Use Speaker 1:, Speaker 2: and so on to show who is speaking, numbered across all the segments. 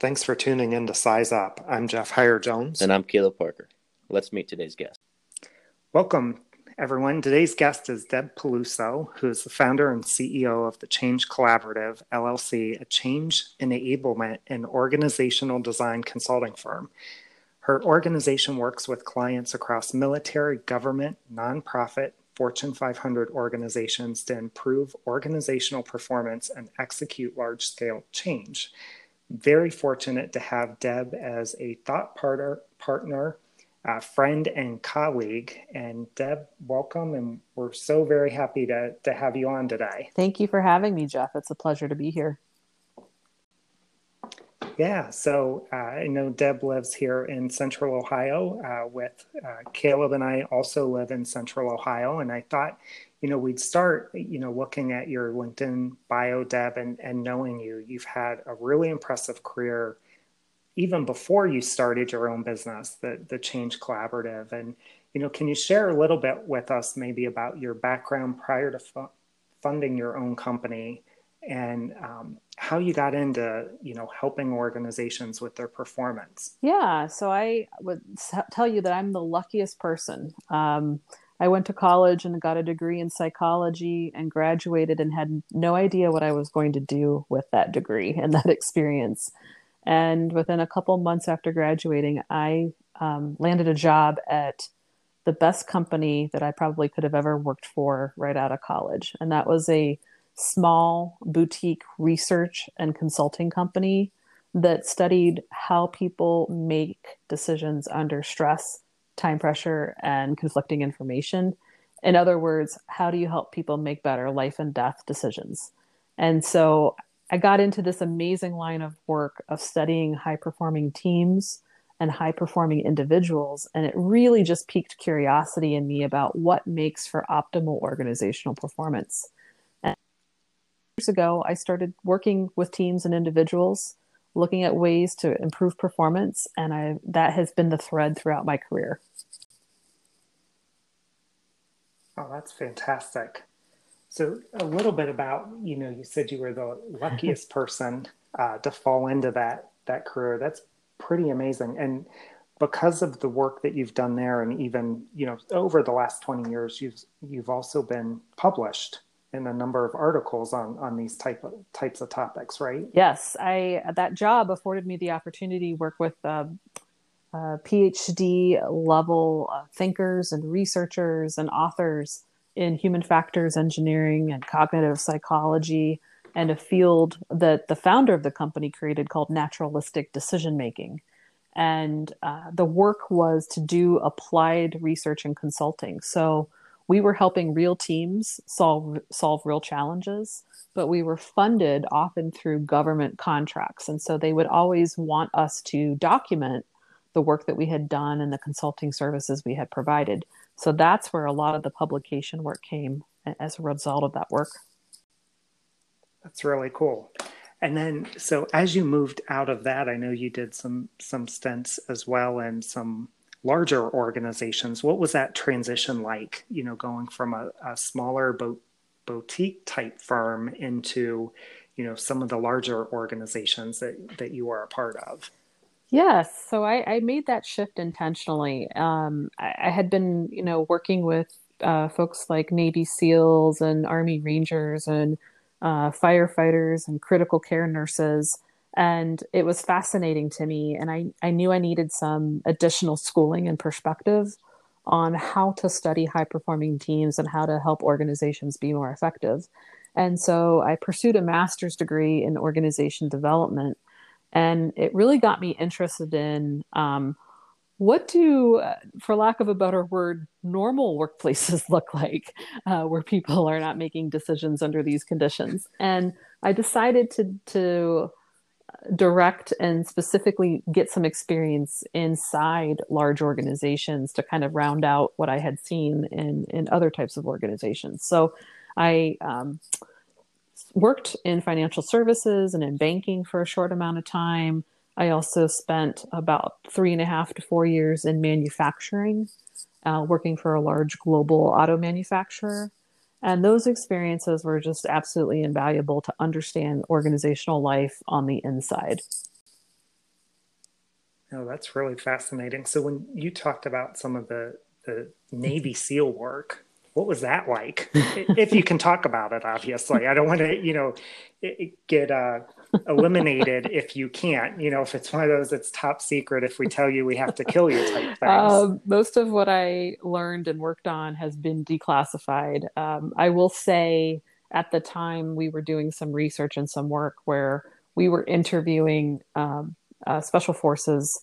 Speaker 1: Thanks for tuning in to Size Up. I'm Jeff Heyer Jones.
Speaker 2: And I'm Caleb Parker. Let's meet today's guest.
Speaker 1: Welcome, everyone. Today's guest is Deb Peluso, who is the founder and CEO of the Change Collaborative, LLC, a change enablement and organizational design consulting firm. Her organization works with clients across military, government, nonprofit, Fortune 500 organizations to improve organizational performance and execute large scale change. Very fortunate to have Deb as a thought partner, partner uh, friend, and colleague. And Deb, welcome. And we're so very happy to, to have you on today.
Speaker 3: Thank you for having me, Jeff. It's a pleasure to be here.
Speaker 1: Yeah, so uh, I know Deb lives here in Central Ohio. Uh, with uh, Caleb and I also live in Central Ohio, and I thought, you know, we'd start, you know, looking at your LinkedIn bio, Deb, and and knowing you. You've had a really impressive career, even before you started your own business, the the Change Collaborative, and you know, can you share a little bit with us, maybe about your background prior to fu- funding your own company? and um, how you got into you know helping organizations with their performance
Speaker 3: yeah so i would tell you that i'm the luckiest person um, i went to college and got a degree in psychology and graduated and had no idea what i was going to do with that degree and that experience. And within a couple months after graduating i um, landed a job at the best company that i probably could have ever worked for right out of college. And that was a small boutique research and consulting company that studied how people make decisions under stress, time pressure, and conflicting information. In other words, how do you help people make better life and death decisions? And so I got into this amazing line of work of studying high performing teams and high performing individuals. And it really just piqued curiosity in me about what makes for optimal organizational performance And years ago, I started working with teams and individuals, looking at ways to improve performance, and I that has been the thread throughout my career.
Speaker 1: Oh, that's fantastic. So, a little bit about you know, you said you were the luckiest person uh, to fall into that that career. That's pretty amazing, and because of the work that you've done there, and even you know, over the last twenty years, you've you've also been published in a number of articles on on these type of types of topics, right?
Speaker 3: Yes, I that job afforded me the opportunity to work with uh, uh, PhD level uh, thinkers and researchers and authors in human factors engineering and cognitive psychology, and a field that the founder of the company created called naturalistic decision making. And uh, the work was to do applied research and consulting. So we were helping real teams solve solve real challenges but we were funded often through government contracts. And so they would always want us to document the work that we had done and the consulting services we had provided. So that's where a lot of the publication work came as a result of that work.
Speaker 1: That's really cool. And then so as you moved out of that i know you did some some stints as well and some larger organizations what was that transition like you know going from a, a smaller bo- boutique type firm into you know some of the larger organizations that that you are a part of?
Speaker 3: Yes. So i, I made that shift intentionally. Um, I, I, had been you know working with uh, folks like navy seals and army rangers and uh, firefighters and critical care nurses and it was fascinating to me and I, I knew i needed some additional schooling and perspective on how to study high performing teams and how to help organizations be more effective. And so i pursued a master's degree in organization development and it really got me interested in um, what do for lack of a better word normal workplaces look like uh, where people are not making decisions under these conditions? And i decided to to direct and specifically get some experience inside large organizations to kind of round out what I had seen in in other types of organizations. So I um, worked in financial services and in banking for a short amount of time. I also spent about three and a half to four years in manufacturing, uh, working for a large global auto manufacturer. And those experiences were just absolutely invaluable to understand organizational life on the inside.
Speaker 1: No, that's really fascinating. So when you talked about some of the the Navy SEAL work, what was that like? if you can talk about it, obviously. I don't want to, you know, get uh, eliminated if you can't. You know, if it's one of those, it's top secret. If we tell you, we have to kill you type things. Uh,
Speaker 3: most of what I learned and worked on has been declassified. Um, I will say, at the time, we were doing some research and some work where we were interviewing um, uh, special forces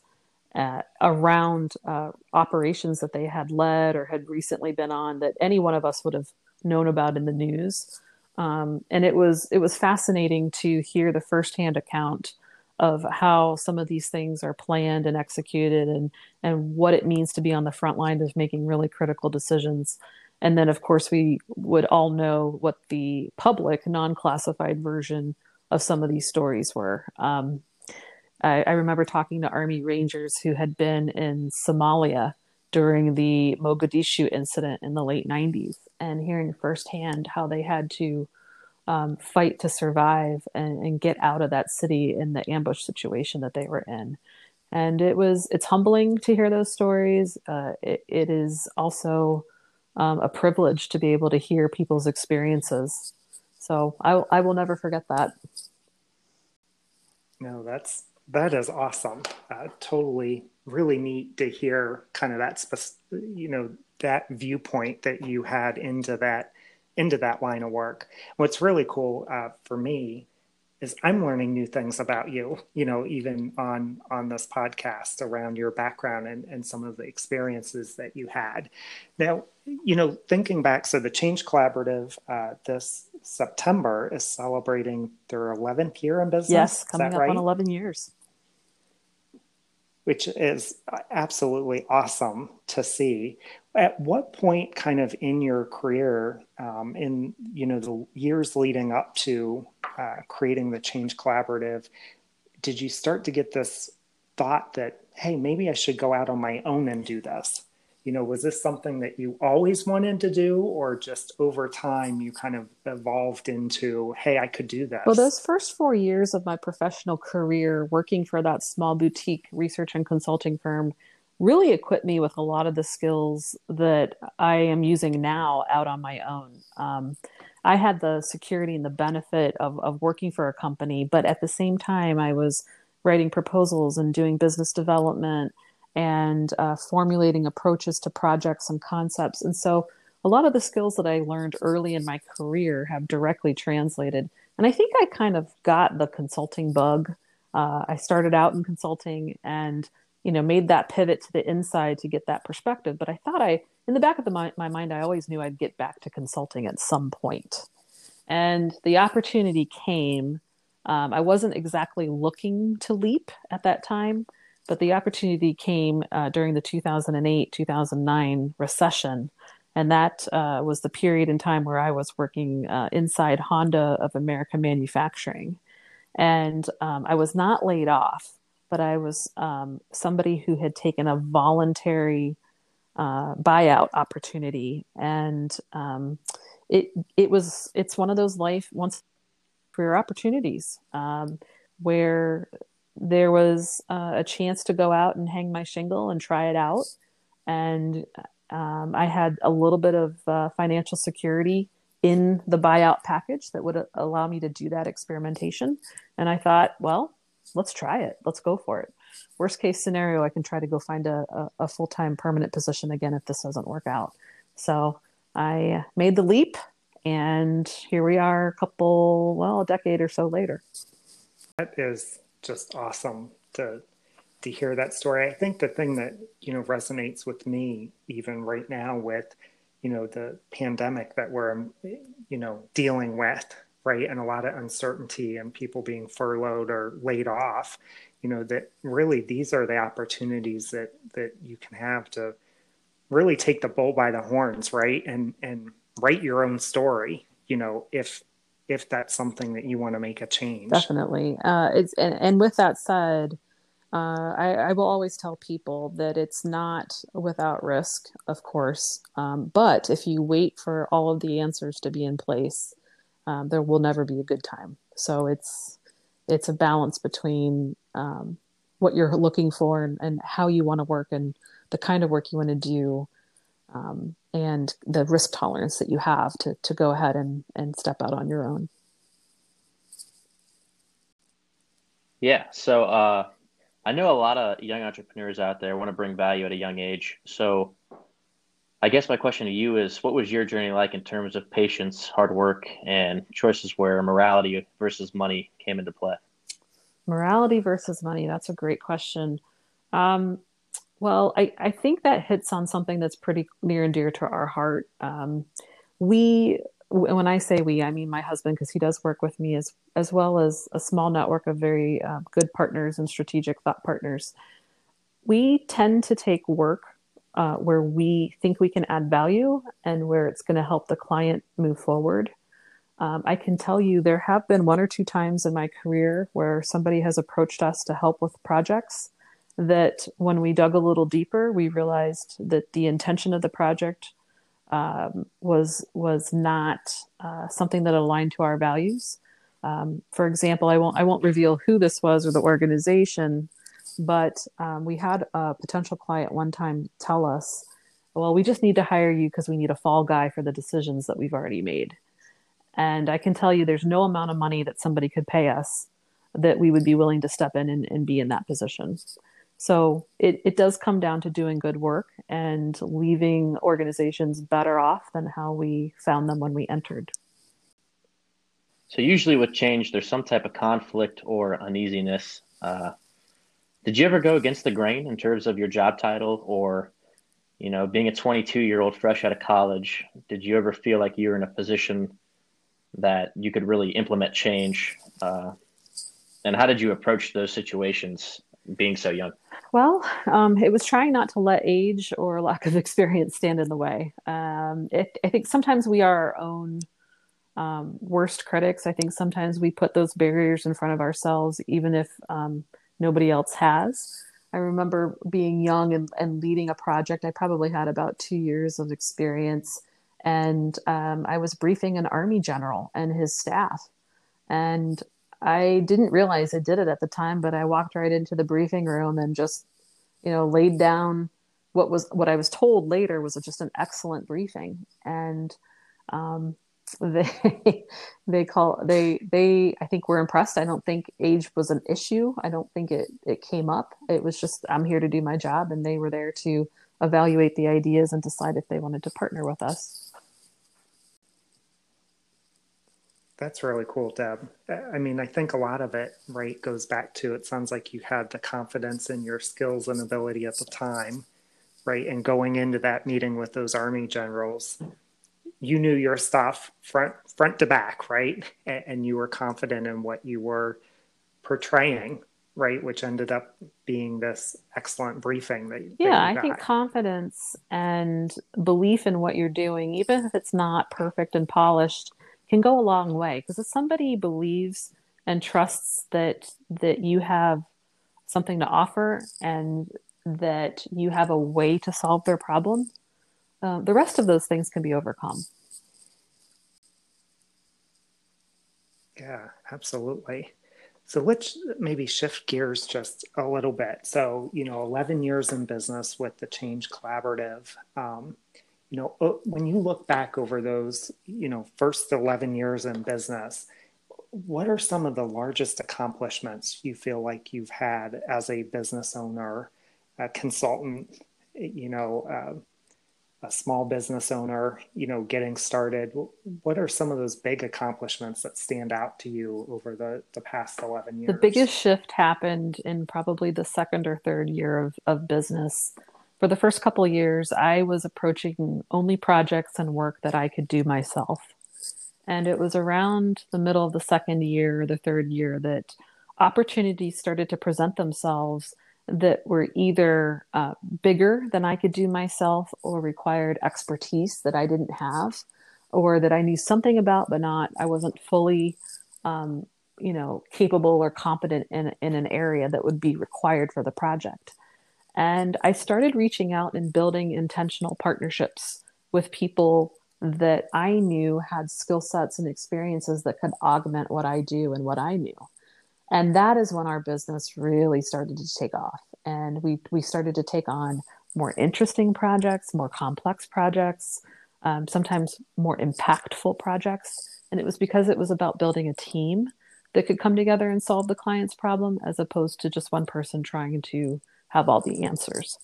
Speaker 3: uh, around uh, operations that they had led or had recently been on that any one of us would have known about in the news. Um, and it was it was fascinating to hear the firsthand account of how some of these things are planned and executed and and what it means to be on the front line of making really critical decisions. And then of course we would all know what the public non-classified version of some of these stories were. Um, I, I remember talking to Army Rangers who had been in Somalia during the Mogadishu incident in the late 90s and hearing firsthand how they had to um, fight to survive and, and, get out of that city in the ambush situation that they were in. And it was it's humbling to hear those stories. Uh, it, it is also um, a privilege to be able to hear people's experiences. So I, I will never forget that.
Speaker 1: No, that's that is awesome. Uh, totally, really neat to hear kind of that, you know, that viewpoint that you had into that into that line of work. What's really cool uh, for me is I'm learning new things about you, you know, even on on this podcast around your background and, and some of the experiences that you had. Now, you know, thinking back, so the Change Collaborative uh, this September is celebrating their 11th year in business.
Speaker 3: Yes, coming up right? on 11 years
Speaker 1: which is absolutely awesome to see. At what point, kind of in your career, um, in you know the years leading up to uh, creating the Change Collaborative, did you start to get this thought that hey, maybe I should go out on my own and do this? You know was this something that you always wanted to do or just over time you kind of evolved into hey i could do this
Speaker 3: well those first four years of my professional career working for that small boutique research and consulting firm really equipped me with a lot of the skills that i am using now out on my own. Um, i had the security and the benefit of, of working for a company but at the same time i was writing proposals and doing business development and uh, formulating approaches to projects and concepts. And so a lot of the skills that I learned early in my career have directly translated. And I think I kind of got the consulting bug. Uh, I started out in consulting and you know made that pivot to the inside to get that perspective. But I thought I, in the back of the my, my mind, I always knew I'd get back to consulting at some point. And the opportunity came. Um, I wasn't exactly looking to leap at that time, but the opportunity came uh, during the 2008 2009 recession. And that uh, was the period in time where I was working uh, inside Honda of America Manufacturing. And um, I was not laid off, but I was um, somebody who had taken a voluntary uh, buyout opportunity. And um, it, it was, it's one of those life once career opportunities um, where there was uh, a chance to go out and hang my shingle and try it out. And um, I had a little bit of uh, financial security in the buyout package that would allow me to do that experimentation. And I thought, well, let's try it. Let's go for it. Worst case scenario, I can try to go find a, a, a full time permanent position again if this doesn't work out. So I made the leap, and here we are a couple, well, a decade or so later.
Speaker 1: That is just awesome to to hear that story. I think the thing that you know resonates with me even right now with you know the pandemic that we're you know dealing with right and a lot of uncertainty and people being furloughed or laid off you know that really these are the opportunities that that you can have to really take the bull by the horns right and and write your own story you know if if that's something that you want to make a change.
Speaker 3: Definitely. Uh, it's and, and with that said, uh, I, I, will always tell people that it's not without risk, of course. Um, but if you wait for all of the answers to be in place, um, there will never be a good time. So it's it's a balance between um, what you're looking for and, and how you want to work and the kind of work you want to do um, and the risk tolerance that you have to, to go ahead and, and step out on your own.
Speaker 2: Yeah. So uh, I know a lot of young entrepreneurs out there want to bring value at a young age. So I guess my question to you is what was your journey like in terms of patience, hard work, and choices where morality versus money came into play?
Speaker 3: Morality versus money. That's a great question. Um, well, I, I think that hits on something that's pretty near and dear to our heart. Um, we, when I say we, I mean my husband, because he does work with me as as well as a small network of very uh, good partners and strategic thought partners. We tend to take work uh, where we think we can add value and where it's going to help the client move forward. Um, I can tell you there have been one or two times in my career where somebody has approached us to help with projects that when we dug a little deeper, we realized that the intention of the project um, was was not uh, something that aligned to our values. Um, for example, I won't I won't reveal who this was or the organization, but um, we had a potential client one time tell us, "Well, we just need to hire you because we need a fall guy for the decisions that we've already made." And I can tell you, there's no amount of money that somebody could pay us that we would be willing to step in and, and be in that position. So it, it does come down to doing good work and leaving organizations better off than how we found them when we entered.
Speaker 2: So usually with change, there's some type of conflict or uneasiness. Uh, did you ever go against the grain in terms of your job title or, you know, being a 22 year old fresh out of college? Did you ever feel like you were in a position that you could really implement change? Uh, and how did you approach those situations being so young?
Speaker 3: Well, um, it was trying not to let age or lack of experience stand in the way. Um, it, I think sometimes we are our own um, worst critics. I think sometimes we put those barriers in front of ourselves, even if um, nobody else has. I remember being young and, and, leading a project. I probably had about two years of experience, and um, I was briefing an army general and his staff. And I didn't realize I did it at the time, but I walked right into the briefing room and just, you know, laid down what was what I was told later was just an excellent briefing. And um, they they call they they I think were impressed. I don't think age was an issue. I don't think it it came up. It was just I'm here to do my job, and they were there to evaluate the ideas and decide if they wanted to partner with us.
Speaker 1: That's really cool, Deb. I mean, I think a lot of it, right, goes back to it sounds like you had the confidence in your skills and ability at the time, right? And going into that meeting with those army generals, you knew your stuff front front to back, right? And you were confident in what you were portraying, right? Which ended up being this excellent briefing that
Speaker 3: yeah,
Speaker 1: that
Speaker 3: I think confidence and belief in what you're doing, even if it's not perfect and polished can go a long way because if somebody believes and trusts that that you have something to offer and that you have a way to solve their problem uh, the rest of those things can be overcome.
Speaker 1: Yeah absolutely. So let's maybe shift gears just a little bit. So you know 11 years in business with the change collaborative um, you know, uh, when you look back over those, you know, first 11 years in business, what are some of the largest accomplishments you feel like you've had as a business owner, a consultant, you know, uh, a small business owner, you know, getting started? What are some of those big accomplishments that stand out to you over the, the past 11 years?
Speaker 3: The biggest shift happened in probably the second or third year of, of business for the first couple years, I was approaching only projects and work that I could do myself. And it was around the middle of the second year or the third year that opportunities started to present themselves that were either uh, bigger than I could do myself or required expertise that I didn't have or that I knew something about, but not, I wasn't fully, um, you know, capable or competent in, in an area that would be required for the project. And I started reaching out and building intentional partnerships with people that I knew had skill sets and experiences that could augment what I do and what I knew. And that is when our business really started to take off. And we, we started to take on more interesting projects, more complex projects, um, sometimes more impactful projects. And it was because it was about building a team that could come together and solve the client's problem as opposed to just one person trying to have all the answers.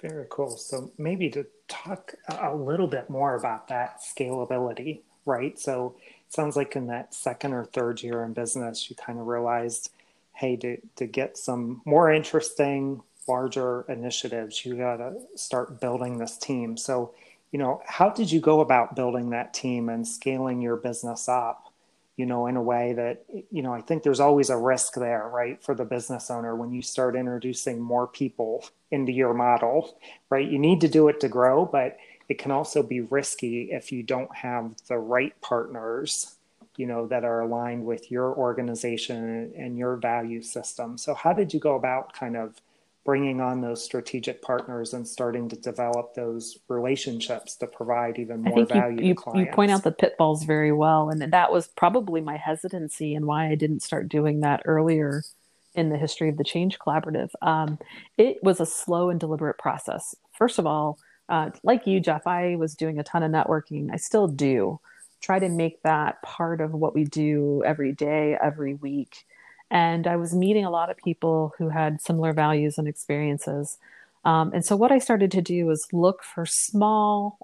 Speaker 1: Very cool. So maybe to talk a little bit more about that scalability, right? So it sounds like in that second or third year in business, you kind of realized, hey, to, to get some more interesting, larger initiatives, you got to start building this team. So, you know, how did you go about building that team and scaling your business up? You know, in a way that, you know, I think there's always a risk there, right, for the business owner when you start introducing more people into your model, right? You need to do it to grow, but it can also be risky if you don't have the right partners, you know, that are aligned with your organization and your value system. So, how did you go about kind of bringing on those strategic partners and starting to develop those relationships to provide even more value
Speaker 3: you, you, you, point out the pitfalls very well and that was probably my hesitancy and why i didn't start doing that earlier in the history of the change collaborative. Um, it was a slow and deliberate process. First of all uh, like you jeff i was doing a ton of networking. I still do. Try to make that part of what we do every day every week and I was meeting a lot of people who had similar values and experiences. Um, and so what I started to do was look for small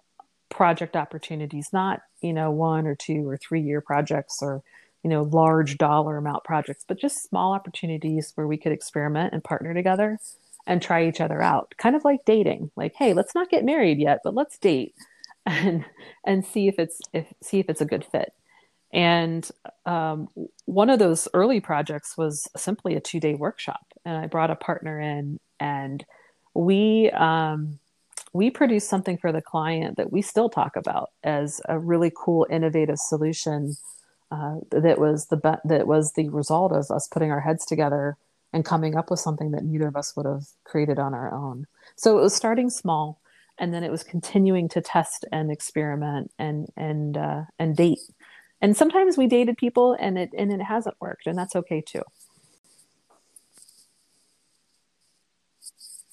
Speaker 3: project opportunities, not you know one or two or three year projects or you know large dollar amount projects, but just small opportunities where we could experiment and partner together and try each other out. Kind of like dating. Like, hey, let's not get married yet, but let's date and and see if it's if see if it's a good fit. And um, one of those early projects was simply a two day workshop. And I brought a partner in and we, um, we produced something for the client that we still talk about as a really cool, innovative solution uh, that was the that was the result of us putting our heads together and coming up with something that neither of us would have created on our own. So it was starting small, and then it was continuing to test and experiment and and uh, and date and sometimes we dated people and it and it hasn't worked and that's okay too.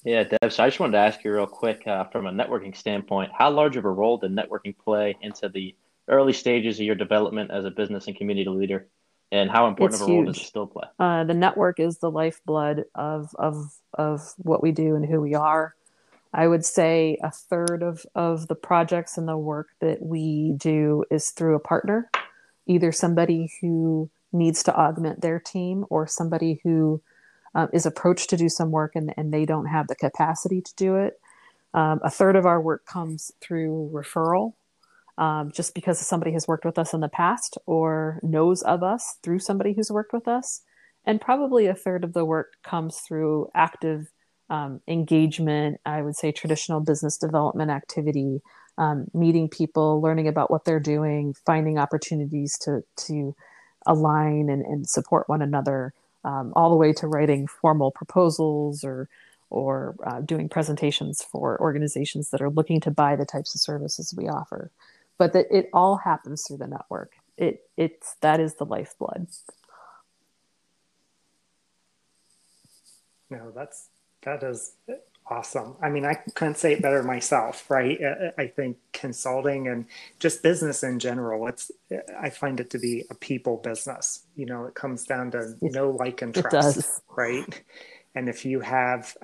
Speaker 2: Yeah deb so i just wanted to ask you real quick uh, from a networking standpoint how large of a role did networking play into the early stages of your development as a business and community leader? And how important it's of a role does it still play?
Speaker 3: Uh, the network is the lifeblood of of of what we do and who we are. I would say a third of, of the projects and the work that we do is through a partner either somebody who needs to augment their team or somebody who uh, is approached to do some work and, and they don't have the capacity to do it. Um, a third of our work comes through referral, um, just because somebody has worked with us in the past or knows of us through somebody who's worked with us. And probably a third of the work comes through active um, engagement, I would say traditional business development activity, um, meeting people, learning about what they're doing, finding opportunities to to align and, and support one another, um, all the way to writing formal proposals or or uh, doing presentations for organizations that are looking to buy the types of services we offer. But that it all happens through the network. It it's that is the lifeblood.
Speaker 1: No, that's that is awesome. I mean, I couldn't say it better myself, right? Uh, uh, I think consulting and just business in general, it's uh, I find it to be a people business. You know, it comes down to no like, and trust, right? And if you have,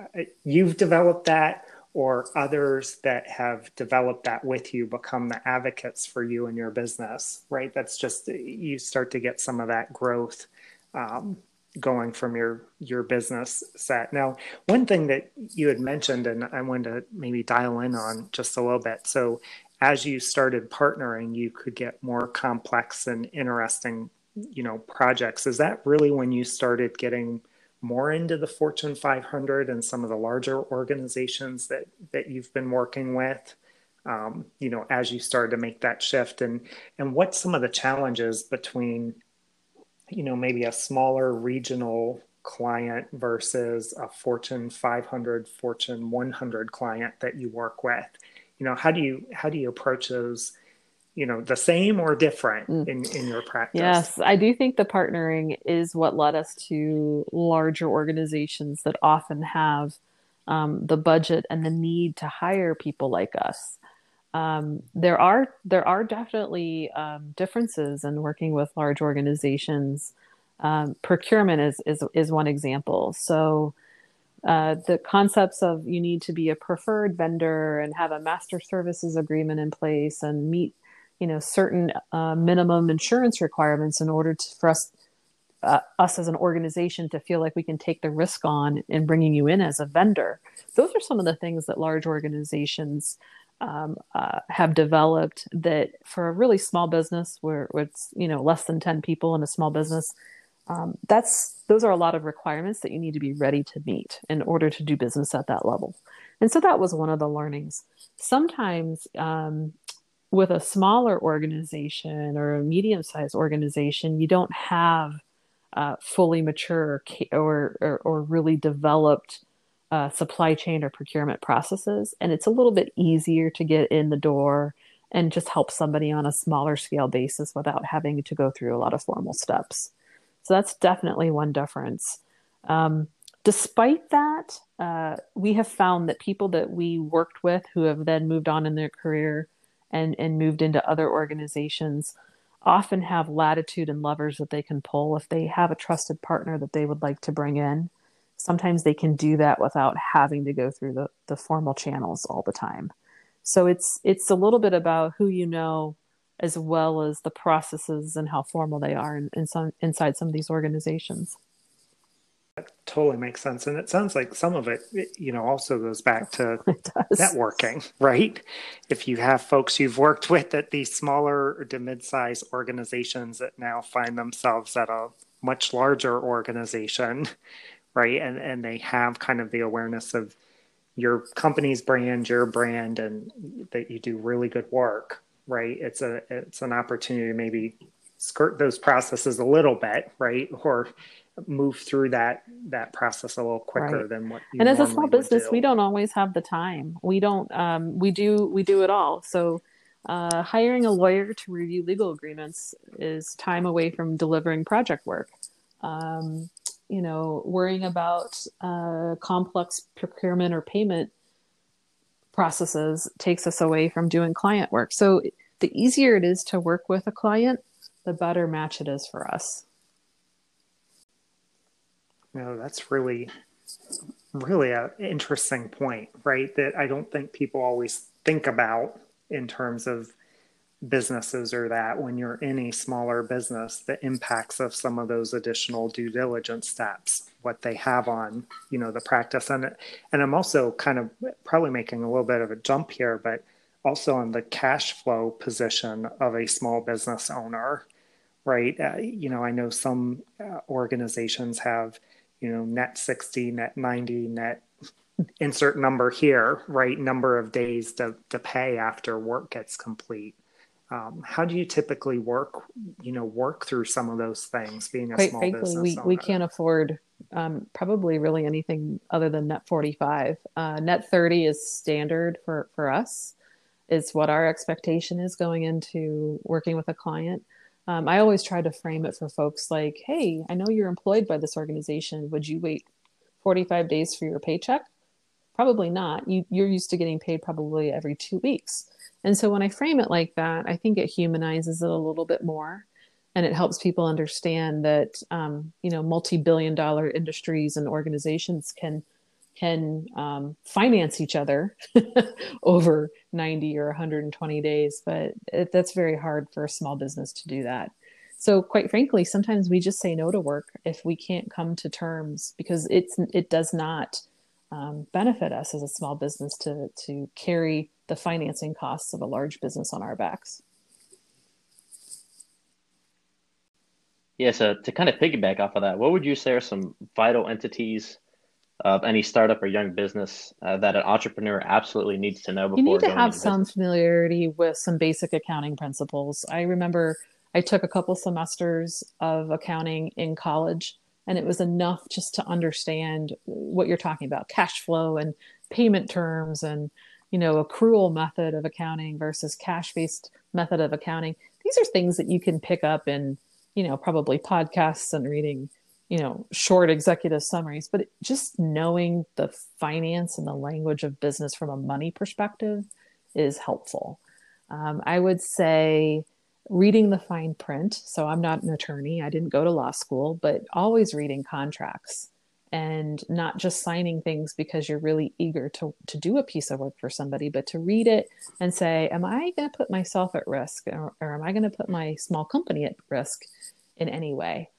Speaker 1: you've developed that, or others that have developed that with you become the advocates for you and your business, right? That's just you start to get some of that growth. Um, going from your your business set. Now, one thing that you had mentioned, and I wanted to maybe dial in on just a little bit. So, as you started partnering, you could get more complex and interesting, you know, projects. Is that really when you started getting more into the Fortune 500 and some of the larger organizations that that you've been working with? Um, you know, as you started to make that shift, and and what some of the challenges between you know maybe a smaller regional client versus a fortune 500 fortune 100 client that you work with? You know how do you how do you approach those you know the same or different mm. in in your practice?
Speaker 3: Yes i do think the partnering is what led us to larger organizations that often have um, the budget and the need to hire people like us um, there are there are definitely um, differences in working with large organizations. Um, procurement is, is is one example. So uh, the concepts of you need to be a preferred vendor and have a master services agreement in place and meet you know certain uh, minimum insurance requirements in order to, for us uh, us as an organization to feel like we can take the risk on in bringing you in as a vendor. Those are some of the things that large organizations um, uh, have developed that for a really small business where, it's you know less than 10 people in a small business um, that's those are a lot of requirements that you need to be ready to meet in order to do business at that level. And so that was one of the learnings. Sometimes um, with a smaller organization or a medium-sized organization you don't have uh, fully mature or, or, or really developed uh, supply chain or procurement processes and it's a little bit easier to get in the door and just help somebody on a smaller scale basis without having to go through a lot of formal steps so that's definitely one difference. Um, despite that, uh, we have found that people that we worked with who have then moved on in their career and, and moved into other organizations often have latitude and levers that they can pull if they have a trusted partner that they would like to bring in. Sometimes they can do that without having to go through the, the formal channels all the time. So it's it's a little bit about who you know as well as the processes and how formal they are in, in some, inside some of these organizations.
Speaker 1: That totally makes sense. And it sounds like some of it, you know, also goes back to networking, right? If you have folks you've worked with at these smaller to mid-sized organizations that now find themselves at a much larger organization, right? And and they have kind of the awareness of your company's brand, your brand, and that you do really good work right? It's a it's an opportunity to maybe skirt those processes a little bit, right? Or move through that that process a little quicker right. than what
Speaker 3: and as a small business do. we don't always have the time we don't um, we do we do it all so uh, hiring a lawyer to review legal agreements is time away from delivering project work um, you know worrying about uh, complex procurement or payment processes takes us away from doing client work. So the easier it is to work with a client, the better match it is for us.
Speaker 1: No, that's really, really an interesting point, right? That I don't think people always think about in terms of businesses or that when you're in a smaller business the impacts of some of those additional due diligence steps what they have on you know the practice. And and i'm also kind of probably making a little bit of a jump here but also on the cash flow position of a small business owner right? Uh, you know i know some uh, organizations have you know net 60 net 90 net insert number here right? Number of days to, to pay after work gets complete um, how do you typically work you know work through some of those things being a
Speaker 3: quite
Speaker 1: small
Speaker 3: frankly
Speaker 1: business
Speaker 3: we,
Speaker 1: owner?
Speaker 3: we can't afford um, probably really anything other than net 45 uh, net 30 is standard for for us. Is what our expectation is going into working with a client. Um, i always try to frame it for folks like hey i know you're employed by this organization. Would you wait 45 days for your paycheck? Probably not. You, you're used to getting paid probably every two weeks and so when I frame it like that, I think it humanizes it a little bit more and it helps people understand that um, you know multi-billion dollar industries and organizations can can um, finance each other over 90 or 120 days but it, that's very hard for a small business to do that. So quite frankly sometimes we just say no to work if we can't come to terms because it's it does not um, benefit us as a small business to to carry the financing costs of a large business on our backs.
Speaker 2: Yeah, so to kind of piggyback off of that, what would you say are some vital entities of any startup or young business uh, that an entrepreneur absolutely needs to know before
Speaker 3: you need to have some business? familiarity with some basic accounting principles. I remember I took a couple semesters of accounting in college, and it was enough just to understand what you're talking about cash flow and payment terms and you know, accrual method of accounting versus cash based method of accounting. These are things that you can pick up in, you know, probably podcasts and reading, you know, short executive summaries, but just knowing the finance and the language of business from a money perspective is helpful. Um, I would say reading the fine print. So I'm not an attorney, I didn't go to law school, but always reading contracts and not just signing things because you're really eager to, to do a piece of work for somebody, but to read it and say, Am I going to put myself at risk or, or am I going to put my small company at risk in any way?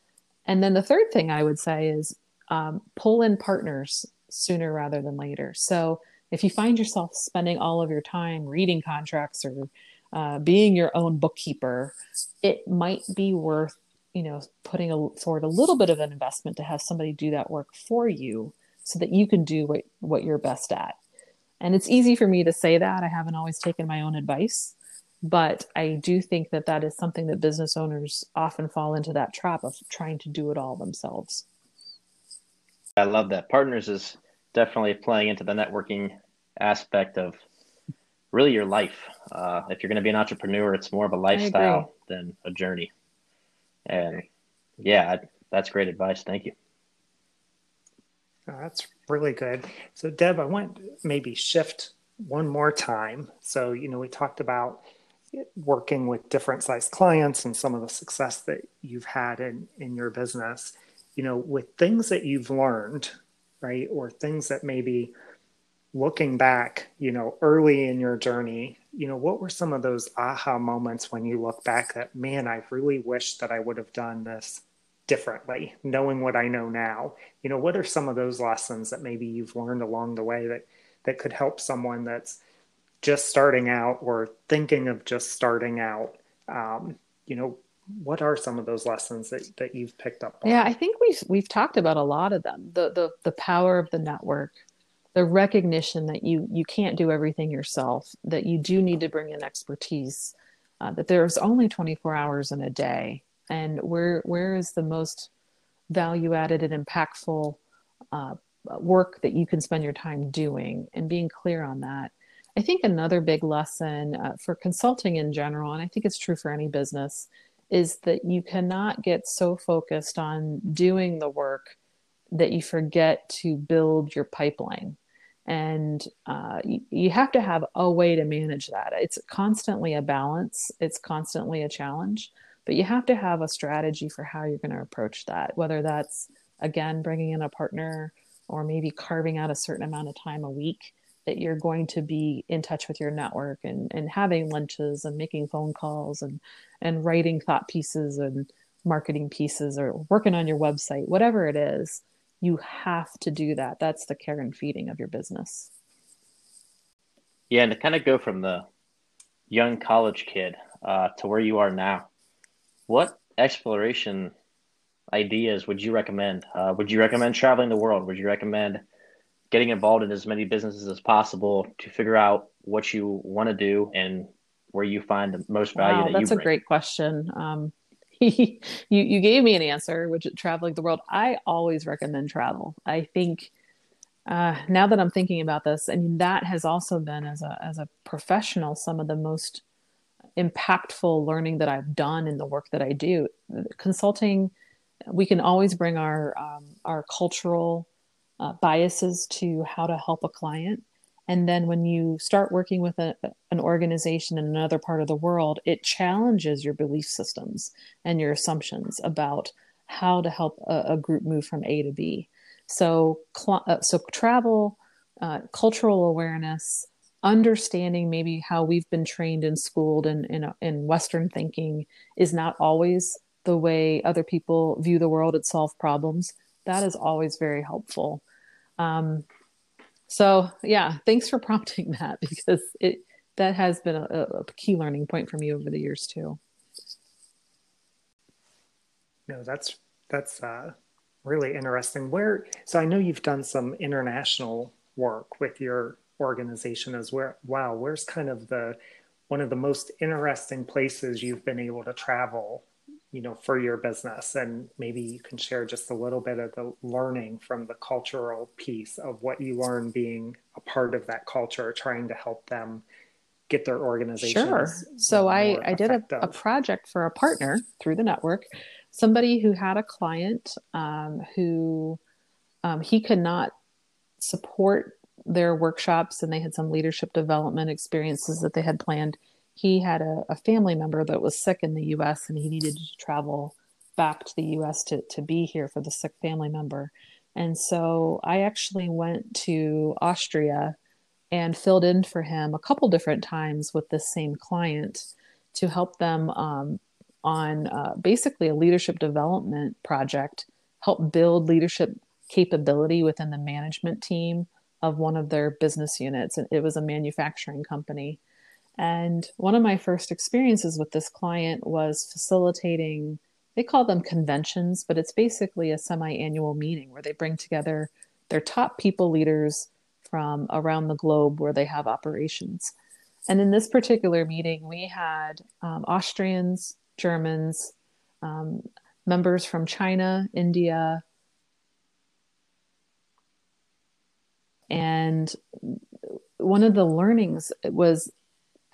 Speaker 3: And then the third thing I would say is um, pull in partners sooner rather than later. So if you find yourself spending all of your time reading contracts or uh, being your own bookkeeper, it might be worth you know putting a, forward a little bit of an investment to have somebody do that work for you so that you can do what, what you're best at. And it's easy for me to say that. I haven't always taken my own advice but i do think that that is something that business owners often fall into that trap of trying to do it all themselves.
Speaker 2: I love that. Partners is definitely playing into the networking aspect of really your life. Uh, if you're going to be an entrepreneur, it's more of a lifestyle than a journey. And yeah, that's great advice. Thank you.
Speaker 1: Oh, that's really good. So, Deb, I want maybe shift one more time. So, you know, we talked about working with different size clients and some of the success that you've had in, in your business. You know, with things that you've learned, right, or things that maybe looking back, you know, early in your journey, you know, what were some of those aha moments when you look back that, man, I really wish that I would have done this differently, knowing what I know now? You know, what are some of those lessons that maybe you've learned along the way that that could help someone that's just starting out or thinking of just starting out? Um, you know, what are some of those lessons that, that you've picked up
Speaker 3: on? Yeah, I think we've we've talked about a lot of them. The the the power of the network, the recognition that you you can't do everything yourself that you do need to bring in expertise uh, that there's only 24 hours in a day. And where where is the most value added and impactful uh, work that you can spend your time doing? And being clear on that. I think another big lesson uh, for consulting in general and i think it's true for any business is that you cannot get so focused on doing the work that you forget to build your pipeline and uh, you, you have to have a way to manage that. It's constantly a balance. It's constantly a challenge but you have to have a strategy for how you're going to approach that whether that's again bringing in a partner or maybe carving out a certain amount of time a week that you're going to be in touch with your network and, and having lunches and making phone calls and, and writing thought pieces and marketing pieces or working on your website, whatever it is, you have to do that. That's the care and feeding of your business.
Speaker 2: Yeah, and to kind of go from the young college kid uh, to where you are now, what exploration ideas would you recommend? Uh, would you recommend traveling the world? Would you recommend getting involved in as many businesses as possible to figure out what you want to do and where you find the most value? Wow, that
Speaker 3: that's a great question. Um, you you gave me an answer, which traveling the world. I always recommend travel. I think uh, now that I'm thinking about this, I mean that has also been as a as a professional some of the most impactful learning that I've done in the work that I do. Consulting, we can always bring our um, our cultural uh, biases to how to help a client and then when you start working with a, an organization in another part of the world, it challenges your belief systems and your assumptions about how to help a, a group move from A to B. So, uh, so travel, uh, cultural awareness, understanding maybe how we've been trained and schooled in, in, in Western thinking is not always the way other people view the world and solve problems. That is always very helpful. Um, so yeah, thanks for prompting that because it that has been a, a key learning point for me over the years too.
Speaker 1: No, that's that's uh, really interesting. Where so I know you've done some international work with your organization as well. Wow, where's kind of the one of the most interesting places you've been able to travel you know, for your business. And maybe you can share just a little bit of the learning from the cultural piece of what you learn being a part of that culture, trying to help them get their organization.
Speaker 3: Sure. So I, I did a, a, project for a partner through the network, somebody who had a client um, who um, he could not support their workshops and they had some leadership development experiences that they had planned. He had a, a family member that was sick in the US and he needed to travel back to the US to, to be here for the sick family member. And so I actually went to Austria and filled in for him a couple different times with this same client to help them um, on uh, basically a leadership development project, help build leadership capability within the management team of one of their business units. And It was a manufacturing company. And one of my first experiences with this client was facilitating, they call them conventions, but it's basically a semi annual meeting where they bring together their top people leaders from around the globe where they have operations. And in this particular meeting, we had um, Austrians, Germans, um, members from China, India, and one of the learnings was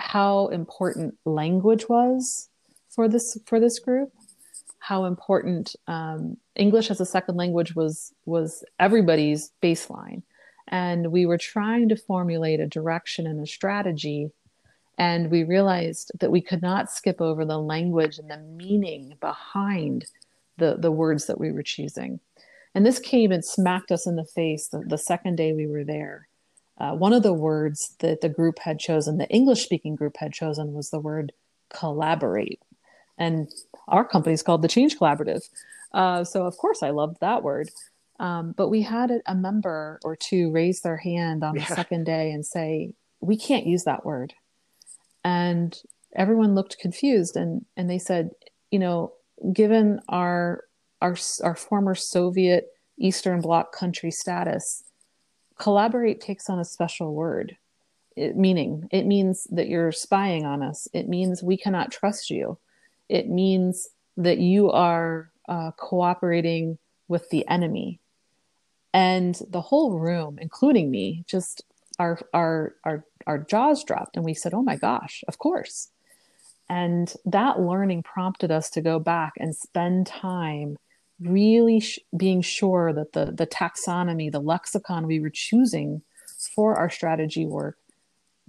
Speaker 3: how important language was for this for this group how important um, english as a second language was was everybody's baseline and we were trying to formulate a direction and a strategy and we realized that we could not skip over the language and the meaning behind the, the words that we were choosing and this came and smacked us in the face the, the second day we were there. Uh, one of the words that the group had chosen, the English speaking group had chosen, was the word collaborate. And our company is called the Change Collaborative. Uh, so, of course, I loved that word. Um, but we had a, a, member or two raise their hand on yeah. the second day and say, We can't use that word. And everyone looked confused and, and they said, You know, given our our, our former Soviet Eastern Bloc country status, collaborate takes on a special word. It, meaning, it means that you're spying on us. It means we cannot trust you. It means that you are uh, cooperating with the enemy. And the whole room, including me, just our our our our jaws dropped, and we said, "Oh my gosh, of course." And that learning prompted us to go back and spend time really sh- being sure that the the taxonomy, the lexicon we were choosing for our strategy work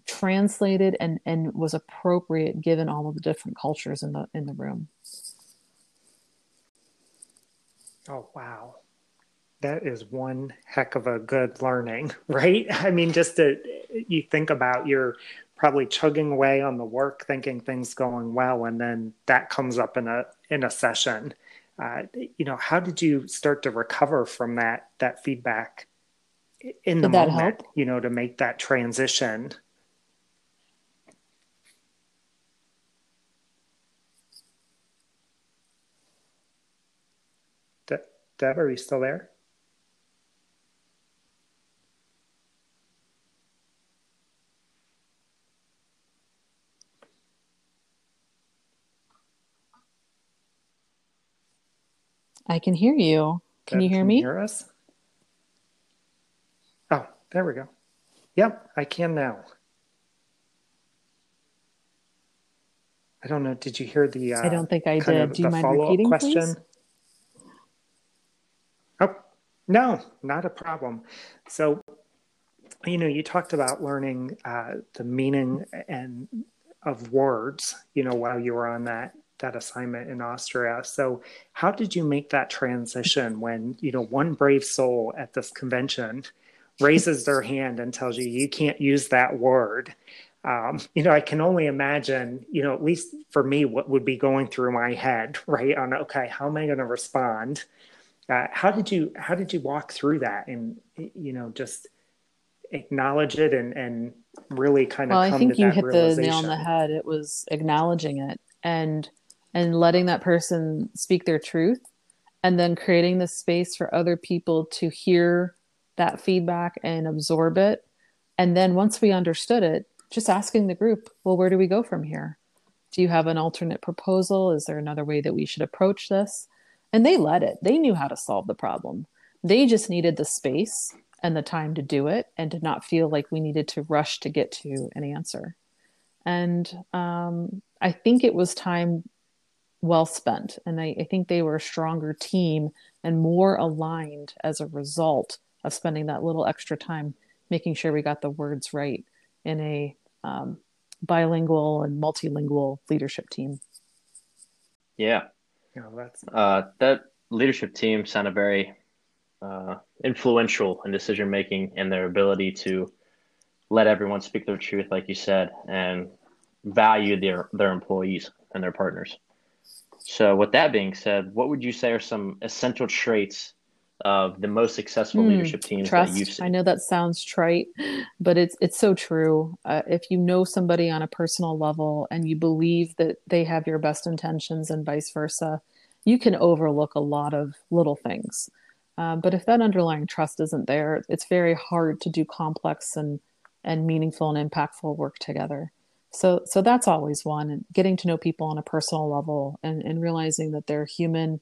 Speaker 3: translated and and was appropriate given all of the different cultures in the in the room.
Speaker 1: Oh wow. That is one heck of a good learning, right? I mean, just to you think about you're probably chugging away on the work, thinking things going well, and then that comes up in a in a session uh, you know, how did you start to recover from that that feedback in the did moment? You know, to make that transition. De- Deb, are you still there?
Speaker 3: I can hear you. Can you hear can me?
Speaker 1: Hear us? Oh, there we go. Yep, I can now. I don't know. Did you hear the?
Speaker 3: Uh, I don't think I did. Do you mind repeating, question? please?
Speaker 1: Oh no, not a problem. So, you know, you talked about learning uh, the meaning and of words. You know, while you were on that that assignment in Austria. So, how did you make that transition when you know one brave soul at this convention raises their hand and tells you you can't use that word? Um, you know, I can only imagine, you know, at least for me, what would be going through my head, right? On okay, how am I going to respond? Uh, how did you how did you walk through that and you know just acknowledge it and and really kind of
Speaker 3: well i think you hit the nail on the head it was acknowledging it and and letting that person speak their truth and then creating the space for other people to hear that feedback and absorb it and then once we understood it just asking the group well where do we go from here do you have an alternate proposal? Is there another way that we should approach this? And they let it. They knew how to solve the problem. They just needed the space and the time to do it and to not feel like we needed to rush to get to an answer. And um, I think it was time well spent. And I, I think they were a stronger team and more aligned as a result of spending that little extra time making sure we got the words right in a um, bilingual and multilingual leadership team.
Speaker 2: Yeah. Yeah, that's uh, that leadership team sounded very uh, influential in decision making and their ability to let everyone speak their truth, like you said, and value their their employees and their partners. So, with that being said, what would you say are some essential traits of the most successful mm, leadership teams
Speaker 3: trust.
Speaker 2: that you've seen?
Speaker 3: I know that sounds trite, but it's it's so true. Uh, if you know somebody on a personal level and you believe that they have your best intentions and vice versa, you can overlook a lot of little things. Um, but if that underlying trust isn't there, it's very hard to do complex and and meaningful and impactful work together. So so that's always one. And getting to know people on a personal level and, and realizing that they're human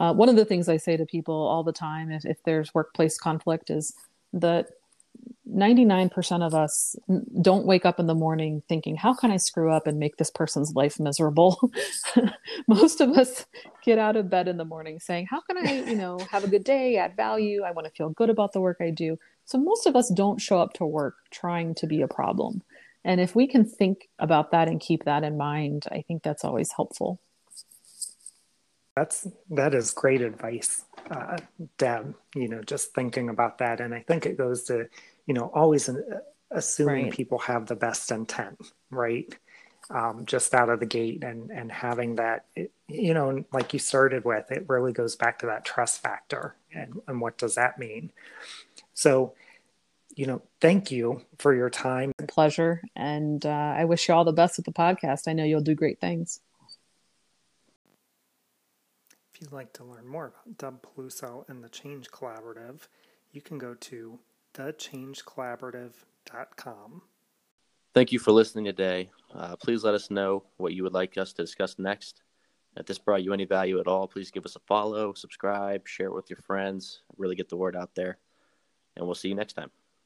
Speaker 3: uh, one of the things I say to people all the time, if, if there's workplace conflict, is that 99% of us don't wake up in the morning thinking, how can I screw up and make this person's life miserable? Most of us get out of bed in the morning saying, how can I, you know, have a good day, add value? I want to feel good about the work I do. So most of us don't show up to work trying to be a problem. And if we can think about that and keep that in mind, I think that's always helpful.
Speaker 1: That's that is great advice, uh, Deb. You know, just thinking about that, and I think it goes to you know always uh, assuming right. people have the best intent, right? Um, just out of the gate, and and having that, you know, like you started with, it really goes back to that trust factor, and and what does that mean? So, you know, thank you for your time.
Speaker 3: Pleasure, and uh, I wish you all the best with the podcast. I know you'll do great things.
Speaker 1: If you'd like to learn more about Deb Peluso and the Change Collaborative, you can go to thechangecollaborative.com.
Speaker 4: Thank you for listening today. Uh, please let us know what you would like us to discuss next. If this brought you any value at all, please give us a follow, subscribe, share it with your friends, really get the word out there. And we'll see you next time.